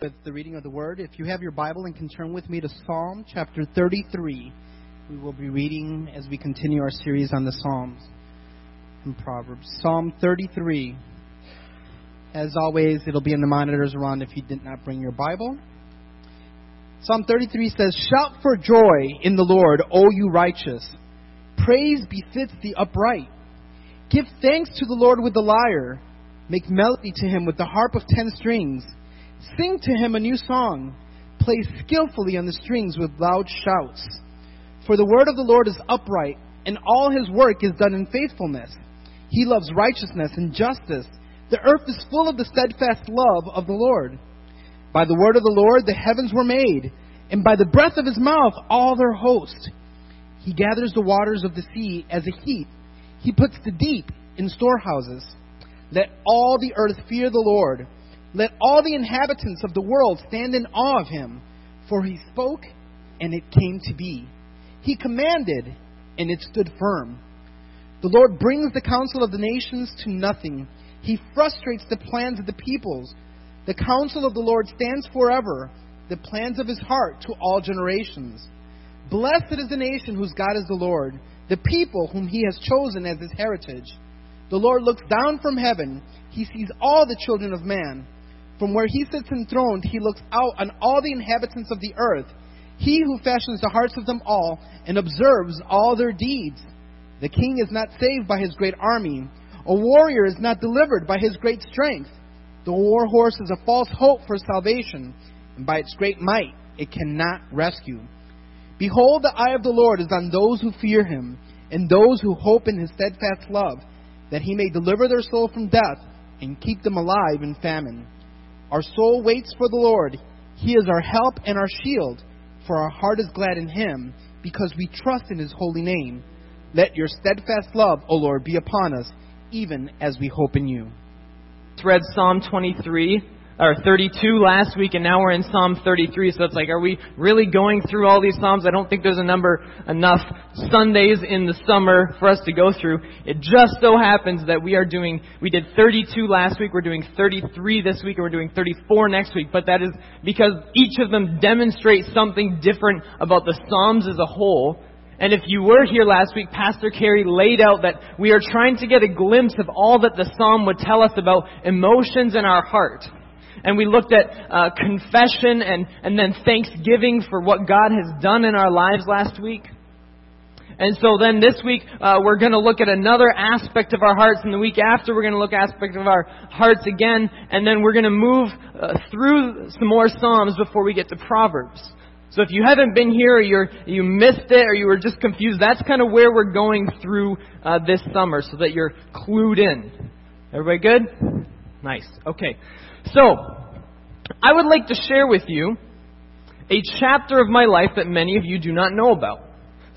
with the reading of the word. If you have your Bible and can turn with me to Psalm chapter 33, we will be reading as we continue our series on the Psalms and Proverbs. Psalm 33. As always, it'll be in the monitors around if you did not bring your Bible. Psalm 33 says, Shout for joy in the Lord, O you righteous. Praise befits the upright. Give thanks to the Lord with the lyre. Make melody to him with the harp of ten strings. Sing to him a new song. Play skillfully on the strings with loud shouts. For the word of the Lord is upright, and all his work is done in faithfulness. He loves righteousness and justice. The earth is full of the steadfast love of the Lord. By the word of the Lord the heavens were made, and by the breath of his mouth all their host. He gathers the waters of the sea as a heap. He puts the deep in storehouses. Let all the earth fear the Lord. Let all the inhabitants of the world stand in awe of him, for he spoke, and it came to be. He commanded, and it stood firm. The Lord brings the counsel of the nations to nothing. He frustrates the plans of the peoples. The counsel of the Lord stands forever, the plans of his heart to all generations. Blessed is the nation whose God is the Lord, the people whom he has chosen as his heritage. The Lord looks down from heaven, he sees all the children of man. From where he sits enthroned, he looks out on all the inhabitants of the earth. He who fashions the hearts of them all and observes all their deeds. The king is not saved by his great army. A warrior is not delivered by his great strength. The war horse is a false hope for salvation, and by its great might it cannot rescue. Behold, the eye of the Lord is on those who fear him, and those who hope in his steadfast love, that he may deliver their soul from death and keep them alive in famine. Our soul waits for the Lord. He is our help and our shield, for our heart is glad in him, because we trust in his holy name. Let your steadfast love, O Lord, be upon us, even as we hope in you. Read Psalm 23 or 32 last week, and now we're in Psalm 33. So it's like, are we really going through all these Psalms? I don't think there's a number enough Sundays in the summer for us to go through. It just so happens that we are doing, we did 32 last week, we're doing 33 this week, and we're doing 34 next week. But that is because each of them demonstrate something different about the Psalms as a whole. And if you were here last week, Pastor Carey laid out that we are trying to get a glimpse of all that the Psalm would tell us about emotions in our heart and we looked at uh, confession and, and then thanksgiving for what God has done in our lives last week. And so then this week, uh, we're going to look at another aspect of our hearts, and the week after, we're going to look at aspect of our hearts again, and then we're going to move uh, through some more Psalms before we get to Proverbs. So if you haven't been here, or you're, you missed it, or you were just confused, that's kind of where we're going through uh, this summer, so that you're clued in. Everybody good? Nice. Okay. So, I would like to share with you a chapter of my life that many of you do not know about.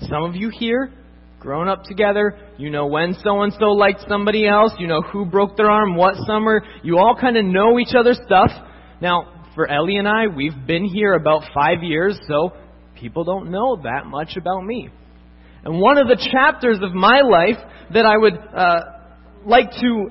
Some of you here, grown up together, you know when so and so liked somebody else, you know who broke their arm what summer, you all kind of know each other's stuff. Now, for Ellie and I, we've been here about five years, so people don't know that much about me. And one of the chapters of my life that I would uh, like to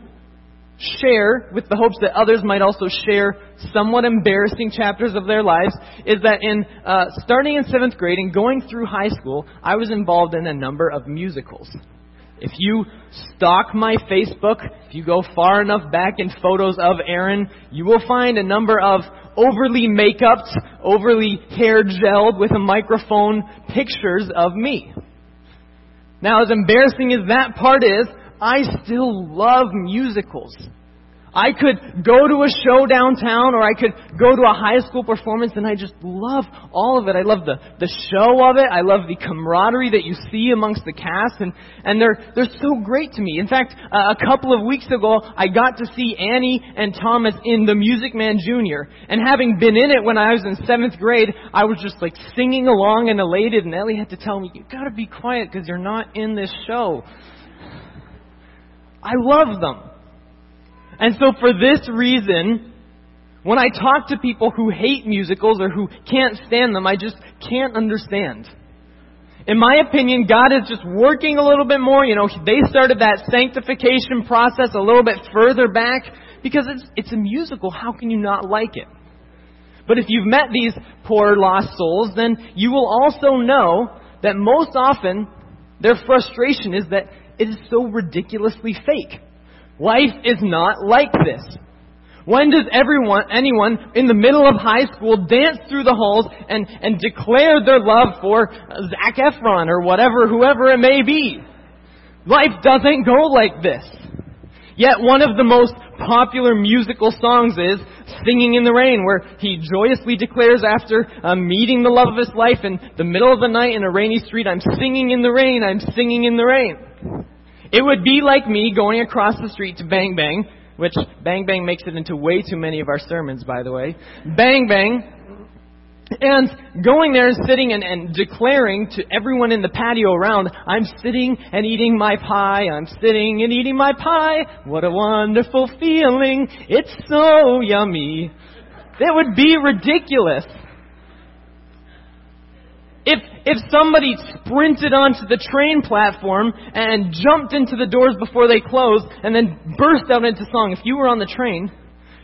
share with the hopes that others might also share somewhat embarrassing chapters of their lives is that in uh, starting in seventh grade and going through high school, I was involved in a number of musicals. If you stalk my Facebook, if you go far enough back in photos of Aaron, you will find a number of overly make-upped, overly hair gelled with a microphone pictures of me. Now, as embarrassing as that part is, I still love musicals. I could go to a show downtown or I could go to a high school performance and I just love all of it. I love the, the show of it. I love the camaraderie that you see amongst the cast and, and they're, they're so great to me. In fact, uh, a couple of weeks ago, I got to see Annie and Thomas in The Music Man Jr. And having been in it when I was in seventh grade, I was just like singing along and elated and Ellie had to tell me, you gotta be quiet because you're not in this show. I love them. And so for this reason, when I talk to people who hate musicals or who can't stand them, I just can't understand. In my opinion, God is just working a little bit more. You know, they started that sanctification process a little bit further back because it's, it's a musical. How can you not like it? But if you've met these poor lost souls, then you will also know that most often their frustration is that it is so ridiculously fake. Life is not like this. When does everyone, anyone in the middle of high school dance through the halls and, and declare their love for Zac Efron or whatever, whoever it may be? Life doesn't go like this. Yet one of the most popular musical songs is Singing in the Rain, where he joyously declares after uh, meeting the love of his life in the middle of the night in a rainy street, I'm singing in the rain, I'm singing in the rain. It would be like me going across the street to Bang Bang which Bang Bang makes it into way too many of our sermons, by the way. Bang Bang. And going there and sitting and, and declaring to everyone in the patio around, I'm sitting and eating my pie, I'm sitting and eating my pie, what a wonderful feeling, it's so yummy. That would be ridiculous. If, if somebody sprinted onto the train platform and jumped into the doors before they closed and then burst out into song, if you were on the train,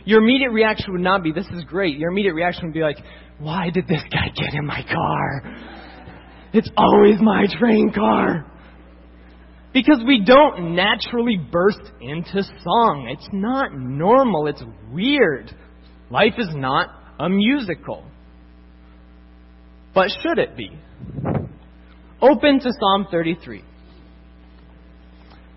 your immediate reaction would not be, this is great. Your immediate reaction would be like, why did this guy get in my car? It's always my train car. Because we don't naturally burst into song. It's not normal. It's weird. Life is not a musical. But should it be? Open to Psalm 33.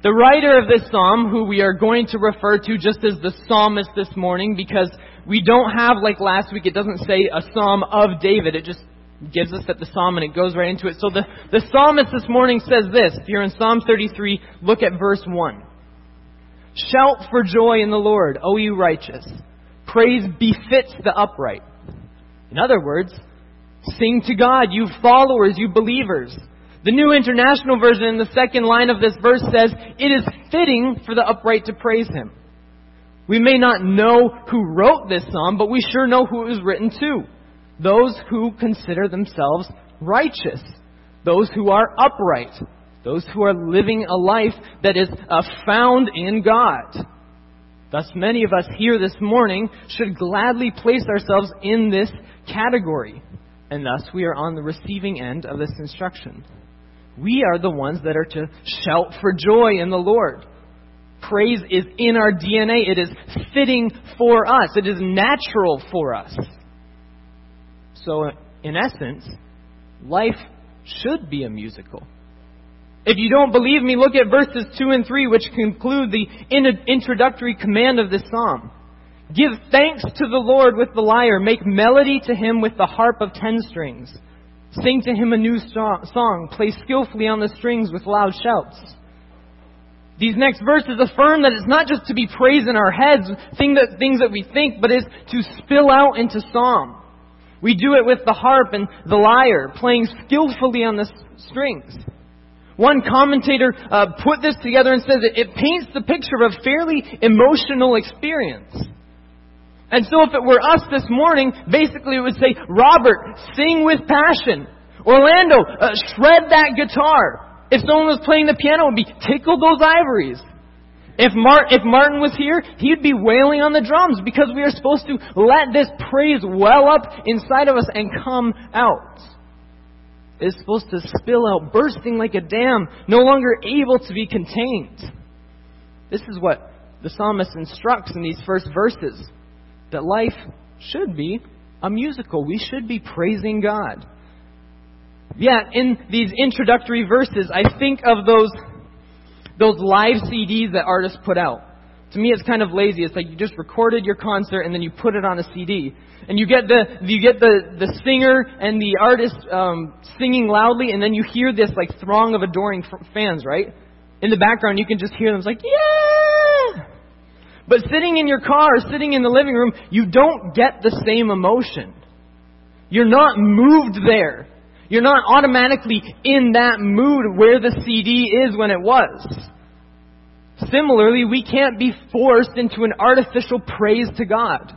The writer of this psalm, who we are going to refer to just as the psalmist this morning, because we don't have, like last week, it doesn't say a psalm of David. It just gives us that the psalm and it goes right into it. So the, the psalmist this morning says this. If you're in Psalm 33, look at verse 1. Shout for joy in the Lord, O you righteous. Praise befits the upright. In other words, Sing to God, you followers, you believers. The New International Version in the second line of this verse says, It is fitting for the upright to praise Him. We may not know who wrote this psalm, but we sure know who it was written to. Those who consider themselves righteous. Those who are upright. Those who are living a life that is uh, found in God. Thus, many of us here this morning should gladly place ourselves in this category and thus we are on the receiving end of this instruction. We are the ones that are to shout for joy in the Lord. Praise is in our DNA. It is fitting for us. It is natural for us. So, in essence, life should be a musical. If you don't believe me, look at verses 2 and 3, which conclude the introductory command of this psalm. Give thanks to the Lord with the lyre. Make melody to him with the harp of ten strings. Sing to him a new song. Play skillfully on the strings with loud shouts. These next verses affirm that it's not just to be praised in our heads, thing that, things that we think, but is to spill out into song. We do it with the harp and the lyre, playing skillfully on the strings. One commentator uh, put this together and says it, it paints the picture of a fairly emotional experience. And so if it were us this morning, basically it would say, Robert, sing with passion. Orlando, uh, shred that guitar. If someone was playing the piano, it would be tickle those ivories. If, Mar- if Martin was here, he'd be wailing on the drums because we are supposed to let this praise well up inside of us and come out. It's supposed to spill out, bursting like a dam, no longer able to be contained. This is what the psalmist instructs in these first verses that life should be a musical. We should be praising God. Yeah, in these introductory verses, I think of those those live CDs that artists put out. To me, it's kind of lazy. It's like you just recorded your concert and then you put it on a CD, and you get the you get the the singer and the artist um, singing loudly, and then you hear this like throng of adoring f- fans, right? In the background, you can just hear them. It's like, yeah, but sitting in your car, sitting in the living room, you don't get the same emotion. You're not moved there. You're not automatically in that mood where the CD is when it was. Similarly, we can't be forced into an artificial praise to God.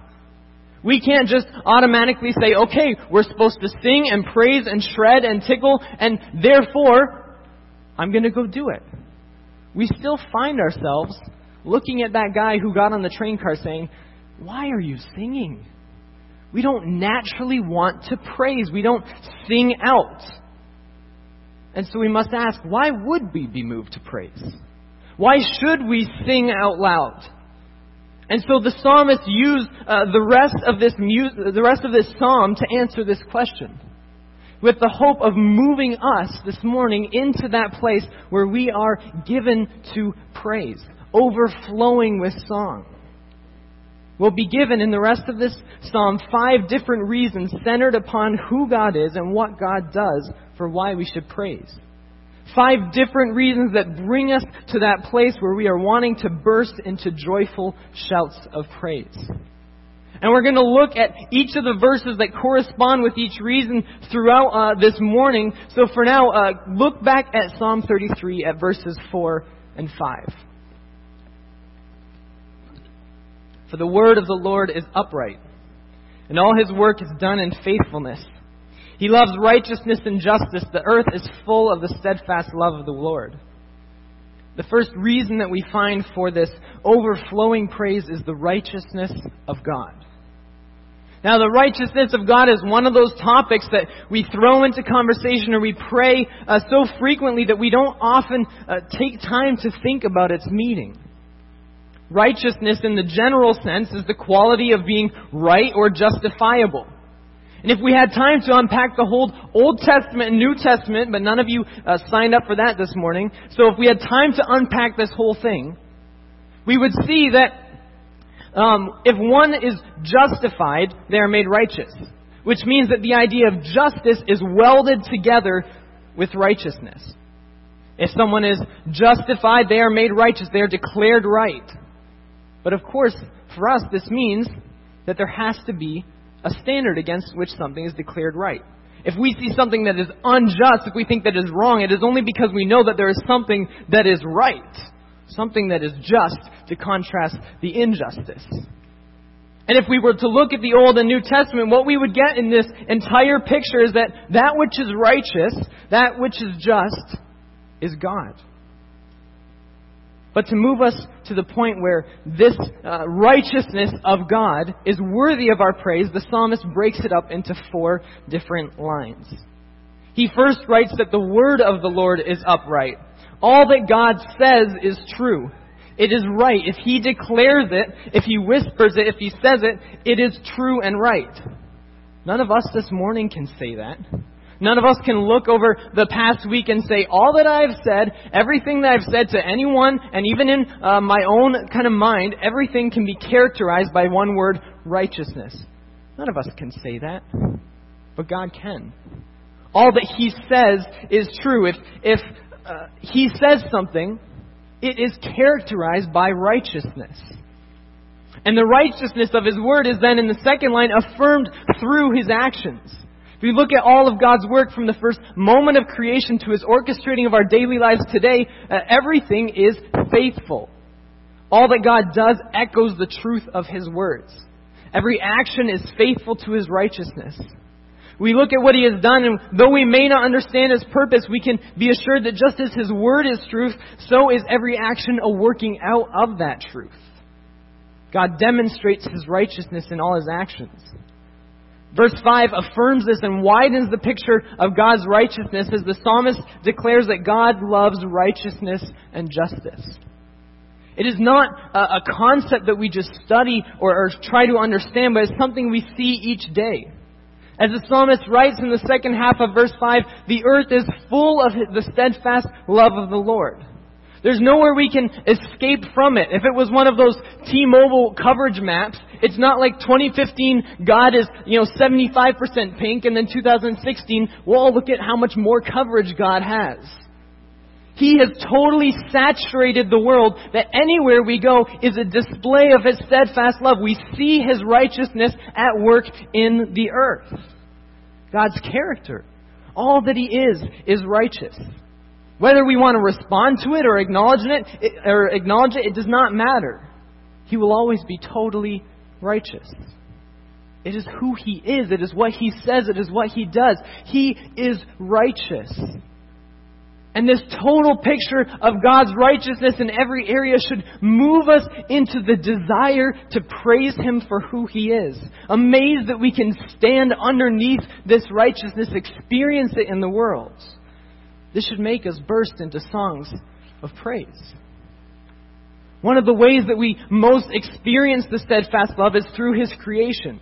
We can't just automatically say, okay, we're supposed to sing and praise and shred and tickle, and therefore, I'm going to go do it. We still find ourselves looking at that guy who got on the train car saying, Why are you singing? we don't naturally want to praise. We don't sing out. And so we must ask, why would we be moved to praise? Why should we sing out loud? And so the psalmist used uh, the rest of this mu- the rest of this psalm to answer this question, with the hope of moving us this morning into that place where we are given to praise, overflowing with song. We'll be given in the rest of this psalm five different reasons centered upon who God is and what God does for why we should praise. Five different reasons that bring us to that place where we are wanting to burst into joyful shouts of praise. And we're going to look at each of the verses that correspond with each reason throughout uh, this morning. So for now, uh, look back at Psalm 33 at verses 4 and 5. For the word of the Lord is upright, and all his work is done in faithfulness. He loves righteousness and justice. The earth is full of the steadfast love of the Lord. The first reason that we find for this overflowing praise is the righteousness of God. Now, the righteousness of God is one of those topics that we throw into conversation or we pray uh, so frequently that we don't often uh, take time to think about its meaning. Righteousness, in the general sense, is the quality of being right or justifiable. And if we had time to unpack the whole Old Testament and New Testament, but none of you uh, signed up for that this morning, so if we had time to unpack this whole thing, we would see that um, if one is justified, they are made righteous. Which means that the idea of justice is welded together with righteousness. If someone is justified, they are made righteous. They are declared right. But of course, for us, this means that there has to be a standard against which something is declared right. If we see something that is unjust, if we think that is wrong, it is only because we know that there is something that is right, something that is just to contrast the injustice. And if we were to look at the Old and New Testament, what we would get in this entire picture is that that which is righteous, that which is just, is God. But to move us to the point where this uh, righteousness of God is worthy of our praise, the psalmist breaks it up into four different lines. He first writes that the word of the Lord is upright. All that God says is true. It is right. If He declares it, if He whispers it, if He says it, it is true and right. None of us this morning can say that. None of us can look over the past week and say, all that I've said, everything that I've said to anyone, and even in uh, my own kind of mind, everything can be characterized by one word, righteousness. None of us can say that. But God can. All that He says is true. If, if uh, He says something, it is characterized by righteousness. And the righteousness of His Word is then in the second line affirmed through His actions. We look at all of God's work from the first moment of creation to his orchestrating of our daily lives today, uh, everything is faithful. All that God does echoes the truth of his words. Every action is faithful to his righteousness. We look at what he has done, and though we may not understand his purpose, we can be assured that just as his word is truth, so is every action a working out of that truth. God demonstrates his righteousness in all his actions. Verse 5 affirms this and widens the picture of God's righteousness as the psalmist declares that God loves righteousness and justice. It is not a, concept that we just study or, or try to understand, but it's something we see each day. As the psalmist writes in the second half of verse 5, the earth is full of the steadfast love of the Lord. There's nowhere we can escape from it. If it was one of those T-Mobile coverage maps, it's not like 2015 God is, you know, 75% pink and then 2016, well, look at how much more coverage God has. He has totally saturated the world that anywhere we go is a display of His steadfast love. We see His righteousness at work in the earth. God's character. All that He is, is righteous. Whether we want to respond to it or acknowledge it, or acknowledge it, it does not matter. He will always be totally righteous. It is who He is. It is what He says. It is what He does. He is righteous. And this total picture of God's righteousness in every area should move us into the desire to praise Him for who He is. Amazed that we can stand underneath this righteousness, experience it in the world. This should make us burst into songs of praise. One of the ways that we most experience the steadfast love is through His creation.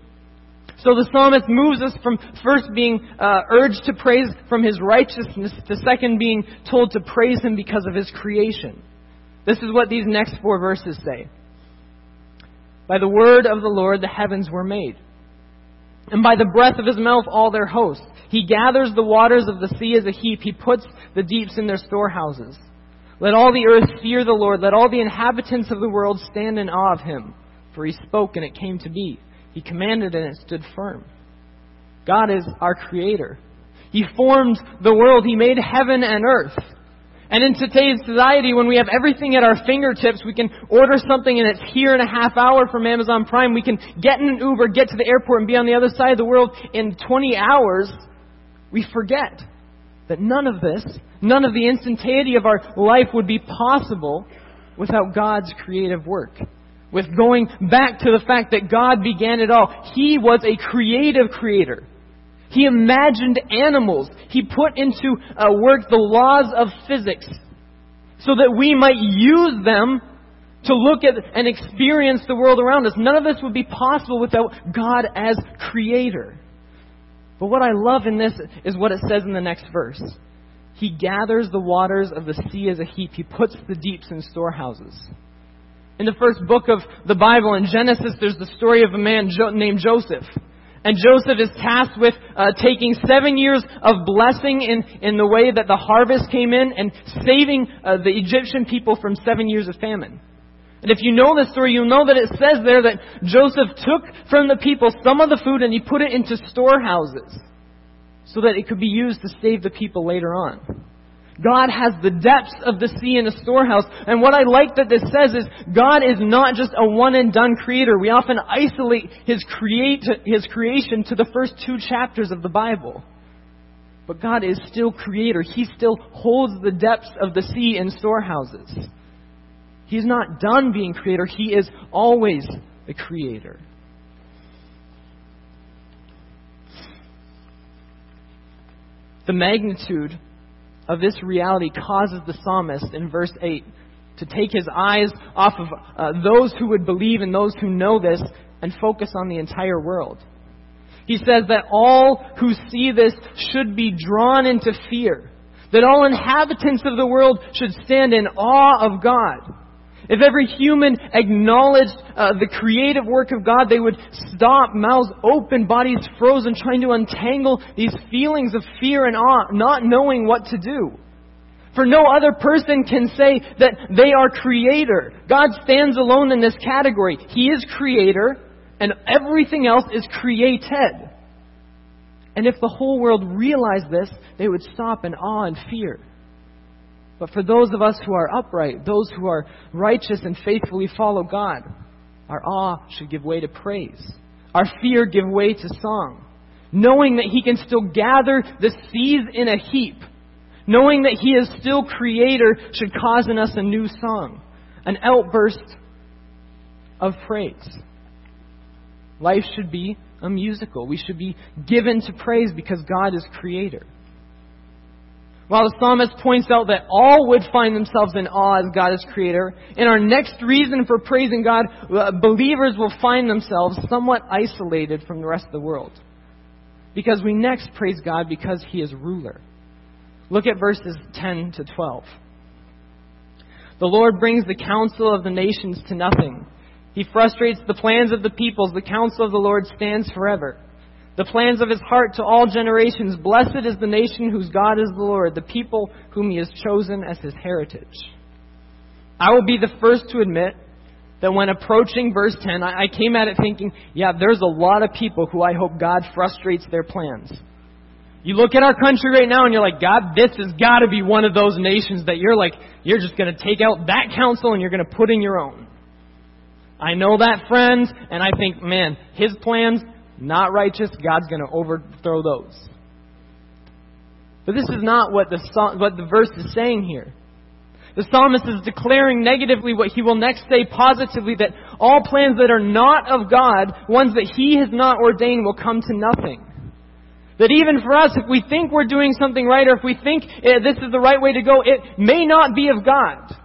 So the psalmist moves us from first being uh, urged to praise from his righteousness to second being told to praise him because of his creation. This is what these next four verses say. By the word of the Lord the heavens were made, and by the breath of his mouth all their hosts. He gathers the waters of the sea as a heap. He puts the deeps in their storehouses. Let all the earth fear the Lord. Let all the inhabitants of the world stand in awe of him. For he spoke and it came to be. He commanded and it stood firm. God is our creator. He formed the world. He made heaven and earth. And in today's society, when we have everything at our fingertips, we can order something and it's here in a half hour from Amazon Prime. We can get in an Uber, get to the airport, and be on the other side of the world in 20 hours. We forget that none of this, none of the instantaneity of our life would be possible without God's creative work with going back to the fact that God began it all. He was a creative creator. He imagined animals. He put into uh, work the laws of physics so that we might use them to look at and experience the world around us. None of this would be possible without God as creator. But what I love in this is what it says in the next verse. He gathers the waters of the sea as a heap. He puts the deeps in storehouses. In the first book of the Bible, in Genesis, there's the story of a man named Joseph. And Joseph is tasked with uh, taking seven years of blessing in, in the way that the harvest came in and saving uh, the Egyptian people from seven years of famine. And if you know the story, you'll know that it says there that Joseph took from the people some of the food and he put it into storehouses so that it could be used to save the people later on. God has the depths of the sea in a storehouse. And what I like that this says is God is not just a one and done creator. We often isolate his, create, his creation to the first two chapters of the Bible. But God is still creator. He still holds the depths of the sea in storehouses. He's not done being creator. He is always the creator. The magnitude of this reality causes the psalmist in verse 8 to take his eyes off of uh, those who would believe and those who know this and focus on the entire world. He says that all who see this should be drawn into fear, that all inhabitants of the world should stand in awe of God. If every human acknowledged uh, the creative work of God, they would stop, mouths open, bodies frozen, trying to untangle these feelings of fear and awe, not knowing what to do. For no other person can say that they are creator. God stands alone in this category. He is creator, and everything else is created. And if the whole world realized this, they would stop in awe and fear. But for those of us who are upright, those who are righteous and faithfully follow God, our awe should give way to praise. Our fear give way to song. Knowing that He can still gather the seas in a heap. Knowing that He is still Creator should cause in us a new song. An outburst of praise. Life should be a musical. We should be given to praise because God is Creator. While the psalmist points out that all would find themselves in awe as God is creator, in our next reason for praising God, uh, believers will find themselves somewhat isolated from the rest of the world. Because we next praise God because He is ruler. Look at verses 10 to 12. The Lord brings the counsel of the nations to nothing. He frustrates the plans of the peoples. The counsel of the Lord stands forever the plans of his heart to all generations. Blessed is the nation whose God is the Lord, the people whom he has chosen as his heritage. I will be the first to admit that when approaching verse 10, I came at it thinking, yeah, there's a lot of people who I hope God frustrates their plans. You look at our country right now and you're like, God, this has got to be one of those nations that you're like, you're just going to take out that counsel and you're going to put in your own. I know that, friends, and I think, man, his plans, not righteous, God's going to overthrow those. But this is not what the, what the verse is saying here. The psalmist is declaring negatively what he will next say positively that all plans that are not of God, ones that he has not ordained, will come to nothing. That even for us, if we think we're doing something right or if we think eh, this is the right way to go, it may not be of God.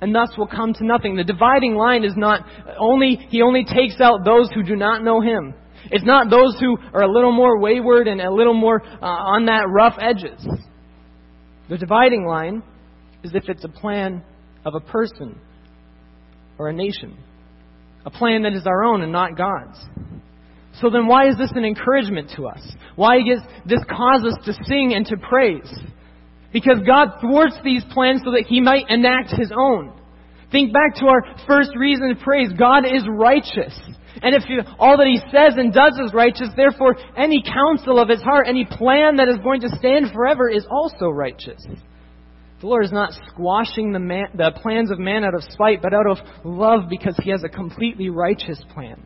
And thus will come to nothing. The dividing line is not only, he only takes out those who do not know him. It's not those who are a little more wayward and a little more uh, on that rough edges. The dividing line is if it's a plan of a person or a nation. A plan that is our own and not God's. So then why is this an encouragement to us? Why does this cause us to sing and to praise? Because God thwarts these plans so that He might enact His own. Think back to our first reason to praise. God is righteous. And if you, all that He says and does is righteous, therefore any counsel of His heart, any plan that is going to stand forever is also righteous. The Lord is not squashing the, man, the plans of man out of spite, but out of love because He has a completely righteous plan.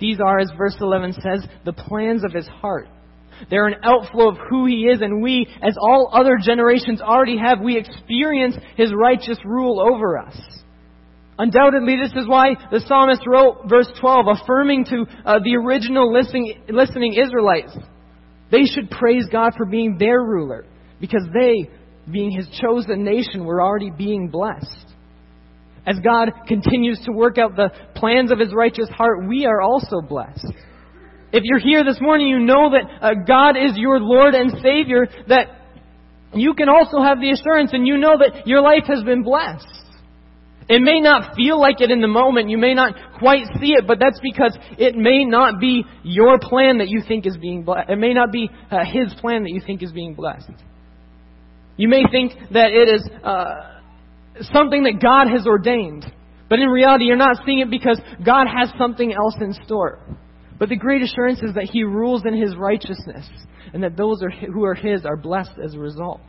These are, as verse 11 says, the plans of His heart. They're an outflow of who He is, and we, as all other generations already have, we experience His righteous rule over us. Undoubtedly, this is why the psalmist wrote verse 12, affirming to uh, the original listening, listening Israelites. They should praise God for being their ruler, because they being his chosen nation, we're already being blessed. As God continues to work out the plans of his righteous heart, we are also blessed. If you're here this morning, you know that uh, God is your Lord and Savior, that you can also have the assurance and you know that your life has been blessed. It may not feel like it in the moment. You may not quite see it, but that's because it may not be your plan that you think is being blessed. It may not be uh, His plan that you think is being blessed. You may think that it is uh, something that God has ordained. But in reality, you're not seeing it because God has something else in store. But the great assurance is that He rules in His righteousness, and that those are, who are His are blessed as a result.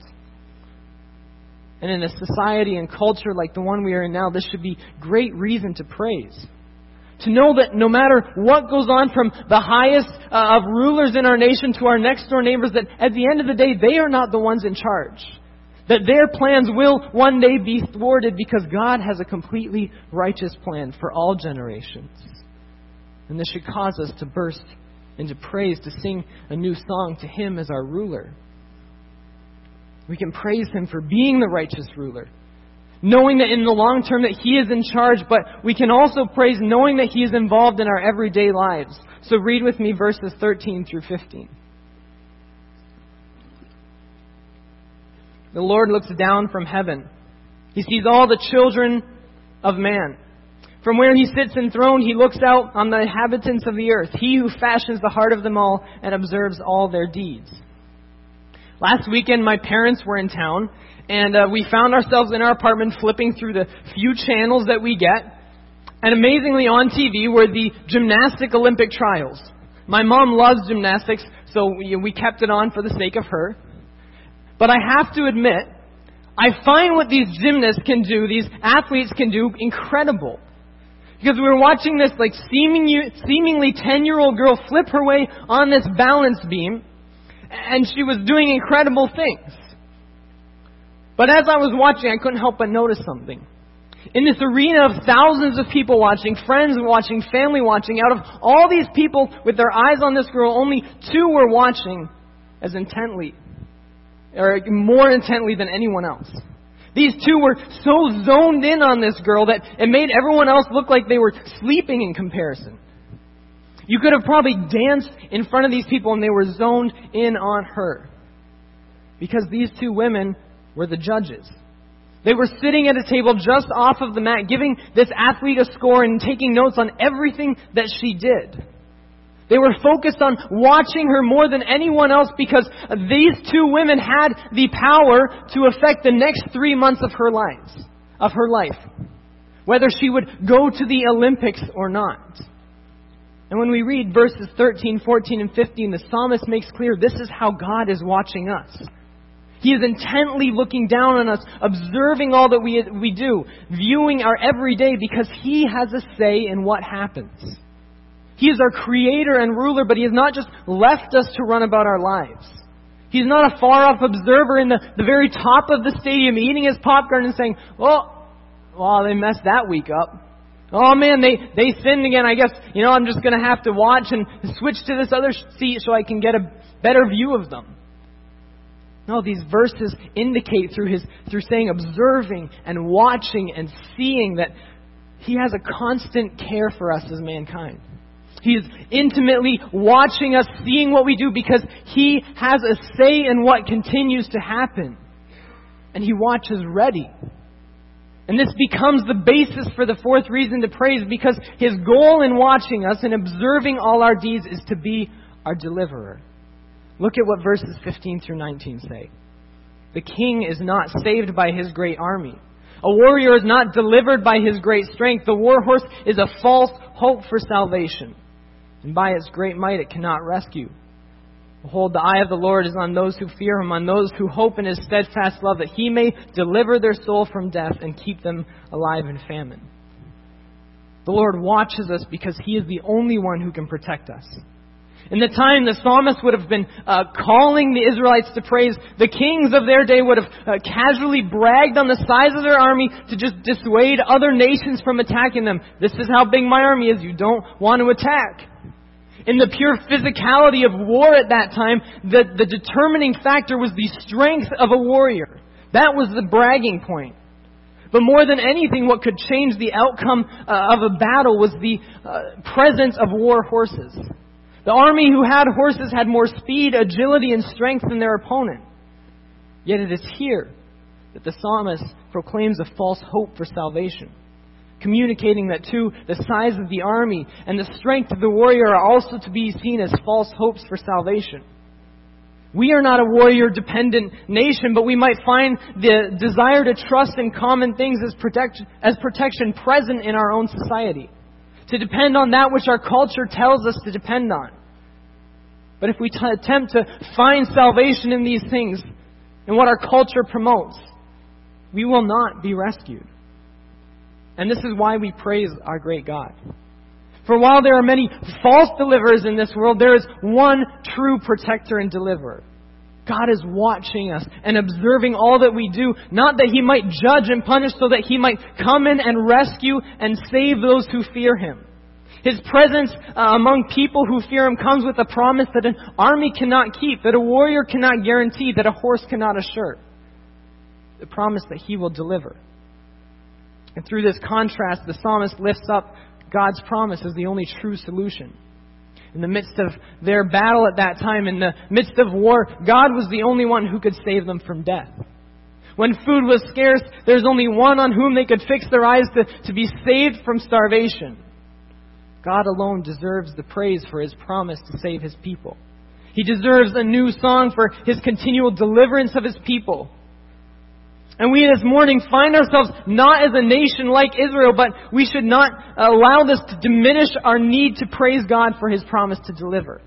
And in a society and culture like the one we are in now, this should be great reason to praise. To know that no matter what goes on from the highest uh, of rulers in our nation to our next door neighbors, that at the end of the day, they are not the ones in charge. That their plans will one day be thwarted because God has a completely righteous plan for all generations. And this should cause us to burst into praise, to sing a new song to Him as our ruler. We can praise Him for being the righteous ruler knowing that in the long term that He is in charge, but we can also praise knowing that He is involved in our everyday lives. So read with me verses 13 through 15. The Lord looks down from heaven. He sees all the children of man. From where he sits enthroned, he looks out on the inhabitants of the earth, he who fashions the heart of them all and observes all their deeds. Last weekend, my parents were in town, and uh, we found ourselves in our apartment flipping through the few channels that we get. And amazingly, on TV were the gymnastic Olympic trials. My mom loves gymnastics, so we, we kept it on for the sake of her. But I have to admit, I find what these gymnasts can do, these athletes can do, incredible. Because we were watching this like seeming, seemingly 10 year old girl flip her way on this balance beam, and she was doing incredible things. But as I was watching, I couldn't help but notice something. In this arena of thousands of people watching, friends watching, family watching, out of all these people with their eyes on this girl, only two were watching as intently, or more intently than anyone else. These two were so zoned in on this girl that it made everyone else look like they were sleeping in comparison. You could have probably danced in front of these people and they were zoned in on her. Because these two women were the judges. They were sitting at a table just off of the mat, giving this athlete a score and taking notes on everything that she did. They were focused on watching her more than anyone else because these two women had the power to affect the next three months of her lives, of her life. Whether she would go to the Olympics or not. And when we read verses 13, 14, and 15, the psalmist makes clear this is how God is watching us. He is intently looking down on us, observing all that we, we do, viewing our everyday because He has a say in what happens. He is our creator and ruler, but He has not just left us to run about our lives. He's not a far off observer in the, the very top of the stadium eating his popcorn and saying, well, well, they messed that week up. Oh man, they, they sinned again. I guess, you know, I'm just going to have to watch and switch to this other seat so I can get a better view of them. No, these verses indicate through his, through saying observing and watching and seeing that he has a constant care for us as mankind. He is intimately watching us, seeing what we do because He has a say in what continues to happen. And He watches ready. And this becomes the basis for the fourth reason to praise because His goal in watching us and observing all our deeds is to be our deliverer. Look at what verses 15 through 19 say. The king is not saved by his great army. A warrior is not delivered by his great strength. The war horse is a false hope for salvation and by its great might it cannot rescue. Behold, the eye of the Lord is on those who fear him, on those who hope in his steadfast love, that he may deliver their soul from death and keep them alive in famine. The Lord watches us because he is the only one who can protect us. In the time the psalmist would have been uh, calling the Israelites to praise, the kings of their day would have uh, casually bragged on the size of their army to just dissuade other nations from attacking them. This is how big my army is. You don't want to attack. In the pure physicality of war at that time, the, the determining factor was the strength of a warrior. That was the bragging point. But more than anything, what could change the outcome uh, of a battle was the uh, presence of war horses. The army who had horses had more speed, agility, and strength than their opponent. Yet it is here that the psalmist proclaims a false hope for salvation communicating that too, the size of the army and the strength of the warrior are also to be seen as false hopes for salvation. We are not a warrior dependent nation, but we might find the desire to trust in common things as, protect, as protection present in our own society. To depend on that which our culture tells us to depend on. But if we t- attempt to find salvation in these things and what our culture promotes, we will not be rescued. And this is why we praise our great God. For while there are many false deliverers in this world, there is one true protector and deliverer. God is watching us and observing all that we do, not that He might judge and punish, so that He might come in and rescue and save those who fear Him. His presence uh, among people who fear Him comes with a promise that an army cannot keep, that a warrior cannot guarantee, that a horse cannot assure. The promise that He will deliver. And through this contrast, the psalmist lifts up God's promise as the only true solution. In the midst of their battle at that time, in the midst of war, God was the only one who could save them from death. When food was scarce, there's only one on whom they could fix their eyes to, to be saved from starvation. God alone deserves the praise for his promise to save his people. He deserves a new song for his continual deliverance of his people. And we this morning find ourselves not as a nation like Israel, but we should not allow this to diminish our need to praise God for His promise to deliver.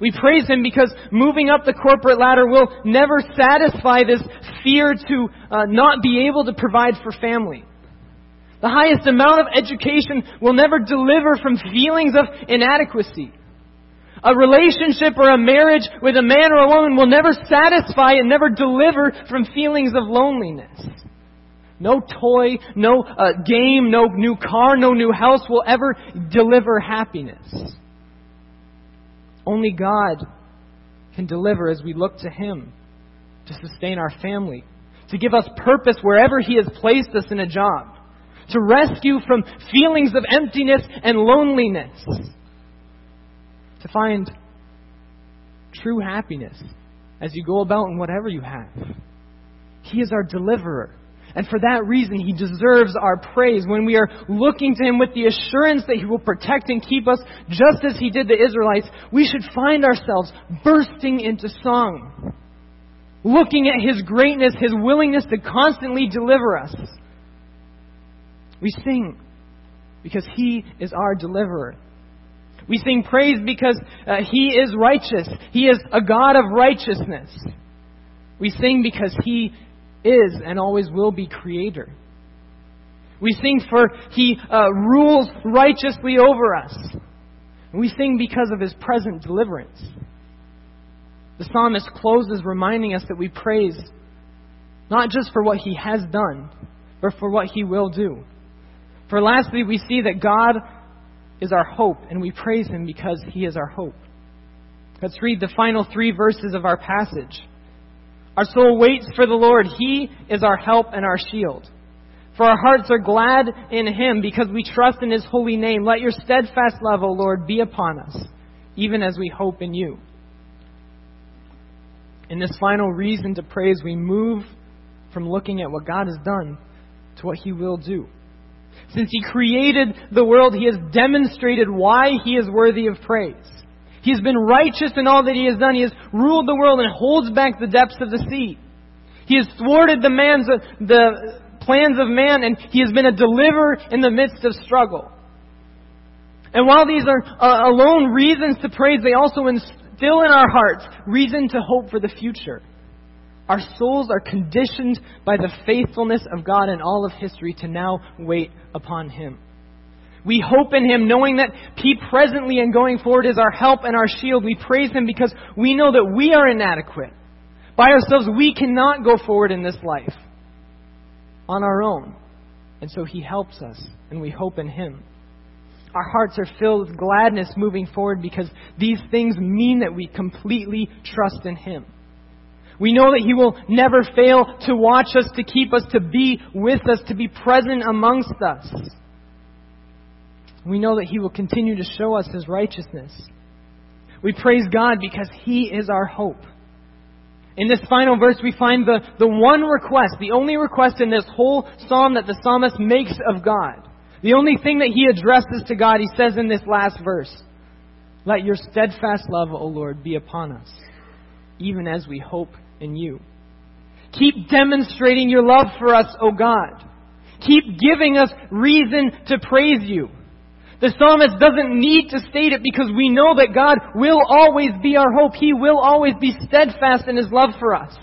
We praise Him because moving up the corporate ladder will never satisfy this fear to uh, not be able to provide for family. The highest amount of education will never deliver from feelings of inadequacy. A relationship or a marriage with a man or a woman will never satisfy and never deliver from feelings of loneliness. No toy, no uh, game, no new car, no new house will ever deliver happiness. Only God can deliver as we look to Him to sustain our family, to give us purpose wherever He has placed us in a job, to rescue from feelings of emptiness and loneliness to find true happiness as you go about in whatever you have. He is our deliverer. And for that reason, He deserves our praise. When we are looking to Him with the assurance that He will protect and keep us, just as He did the Israelites, we should find ourselves bursting into song. Looking at His greatness, His willingness to constantly deliver us. We sing because He is our deliverer. We sing praise because uh, He is righteous. He is a God of righteousness. We sing because He is and always will be Creator. We sing for He uh, rules righteously over us. We sing because of His present deliverance. The psalmist closes reminding us that we praise not just for what he has done, but for what he will do. For lastly, we see that God is our hope, and we praise him because he is our hope. Let's read the final three verses of our passage. Our soul waits for the Lord. He is our help and our shield. For our hearts are glad in him because we trust in his holy name. Let your steadfast love, O Lord, be upon us, even as we hope in you. In this final reason to praise, we move from looking at what God has done to what he will do. Since he created the world, he has demonstrated why he is worthy of praise. He has been righteous in all that he has done. He has ruled the world and holds back the depths of the sea. He has thwarted the man's the plans of man, and he has been a deliverer in the midst of struggle. And while these are uh, alone reasons to praise, they also instill in our hearts reason to hope for the future. Our souls are conditioned by the faithfulness of God in all of history to now wait upon Him. We hope in Him, knowing that He presently and going forward is our help and our shield. We praise Him because we know that we are inadequate. By ourselves, we cannot go forward in this life on our own. And so He helps us, and we hope in Him. Our hearts are filled with gladness moving forward because these things mean that we completely trust in Him. We know that He will never fail to watch us, to keep us, to be with us, to be present amongst us. We know that He will continue to show us His righteousness. We praise God because He is our hope. In this final verse, we find the, the one request, the only request in this whole psalm that the psalmist makes of God. The only thing that he addresses to God, he says in this last verse Let your steadfast love, O Lord, be upon us, even as we hope in you. Keep demonstrating your love for us, O God. Keep giving us reason to praise you. The psalmist doesn't need to state it because we know that God will always be our hope. He will always be steadfast in His love for us.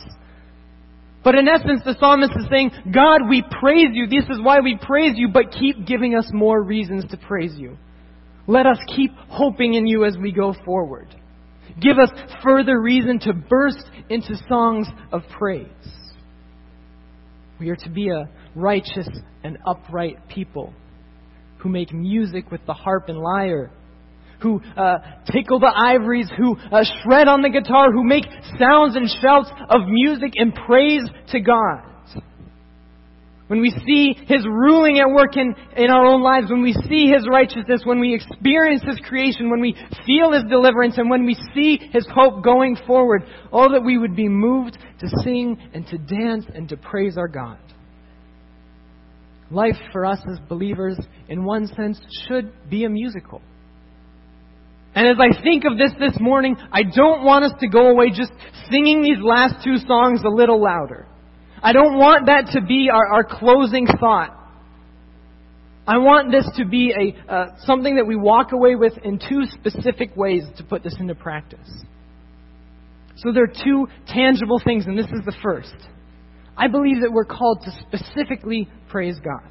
But in essence, the psalmist is saying, God, we praise you. This is why we praise you, but keep giving us more reasons to praise you. Let us keep hoping in you as we go forward. Give us further reason to burst into songs of praise. We are to be a righteous and upright people who make music with the harp and lyre, who uh, tickle the ivories, who uh, shred on the guitar, who make sounds and shouts of music and praise to God. When we see His ruling at work in, in our own lives, when we see His righteousness, when we experience His creation, when we feel His deliverance, and when we see His hope going forward, oh, that we would be moved to sing and to dance and to praise our God. Life for us as believers, in one sense, should be a musical. And as I think of this this morning, I don't want us to go away just singing these last two songs a little louder. I don't want that to be our, our closing thought. I want this to be a, uh, something that we walk away with in two specific ways to put this into practice. So there are two tangible things, and this is the first. I believe that we're called to specifically praise God.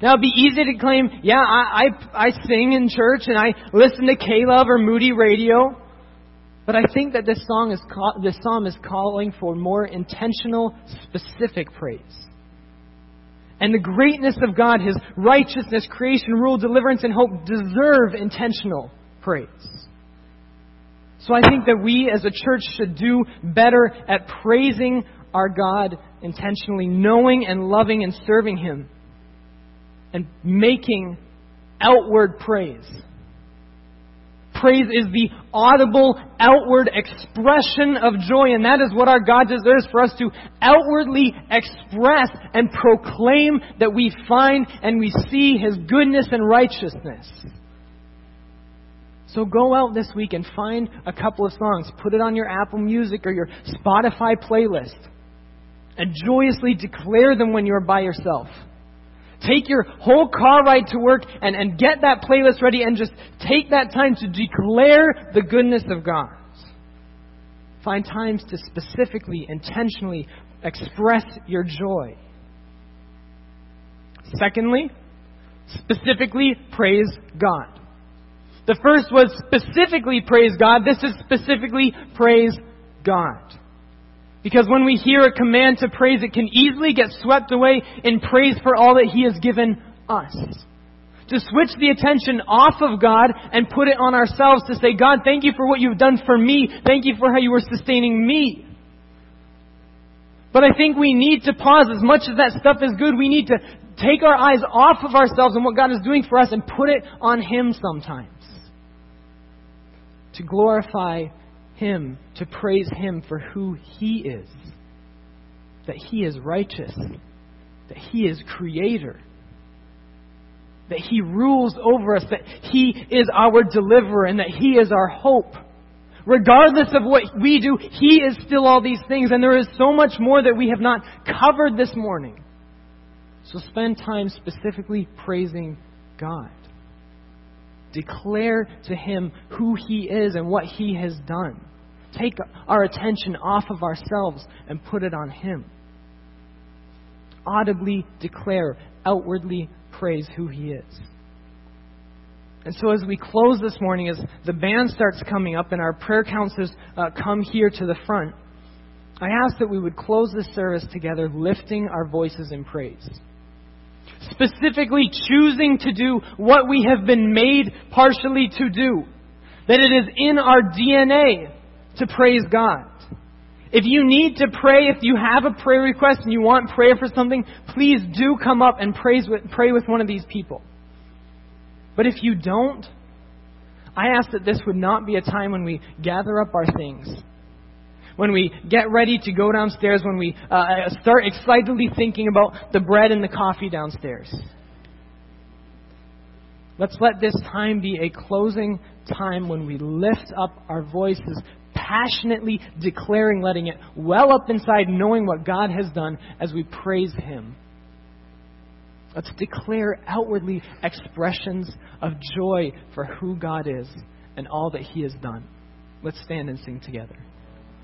Now it'd be easy to claim, yeah, I, I, I sing in church and I listen to K-Love or Moody Radio. But I think that this song is call, this psalm is calling for more intentional, specific praise. And the greatness of God, His righteousness, creation, rule, deliverance, and hope deserve intentional praise. So I think that we as a church should do better at praising our God intentionally, knowing and loving and serving Him, and making outward praise. Praise is the audible, outward expression of joy, and that is what our God deserves for us to outwardly express and proclaim that we find and we see His goodness and righteousness. So go out this week and find a couple of songs, put it on your Apple Music or your Spotify playlist, and joyously declare them when you're by yourself. Take your whole car ride to work and, and get that playlist ready and just take that time to declare the goodness of God. Find times to specifically, intentionally express your joy. Secondly, specifically praise God. The first was specifically praise God. This is specifically praise God. Because when we hear a command to praise, it can easily get swept away in praise for all that He has given us. To switch the attention off of God and put it on ourselves to say, God, thank you for what you've done for me. Thank you for how you were sustaining me. But I think we need to pause. As much as that stuff is good, we need to take our eyes off of ourselves and what God is doing for us and put it on Him sometimes. To glorify Him, to praise Him for who He is. That He is righteous. That He is creator. That He rules over us. That He is our deliverer and that He is our hope. Regardless of what we do, He is still all these things, and there is so much more that we have not covered this morning. So spend time specifically praising God. Declare to Him who He is and what He has done. Take our attention off of ourselves and put it on Him. Audibly declare, outwardly praise who He is. And so, as we close this morning, as the band starts coming up and our prayer counselors uh, come here to the front, I ask that we would close this service together, lifting our voices in praise. Specifically, choosing to do what we have been made partially to do. That it is in our DNA to praise God. If you need to pray, if you have a prayer request and you want prayer for something, please do come up and praise with, pray with one of these people. But if you don't, I ask that this would not be a time when we gather up our things, when we get ready to go downstairs, when we uh, start excitedly thinking about the bread and the coffee downstairs. Let's let this time be a closing time when we lift up our voices, passionately declaring, letting it well up inside, knowing what God has done as we praise Him. Let's declare outwardly expressions of joy for who God is and all that He has done. Let's stand and sing together.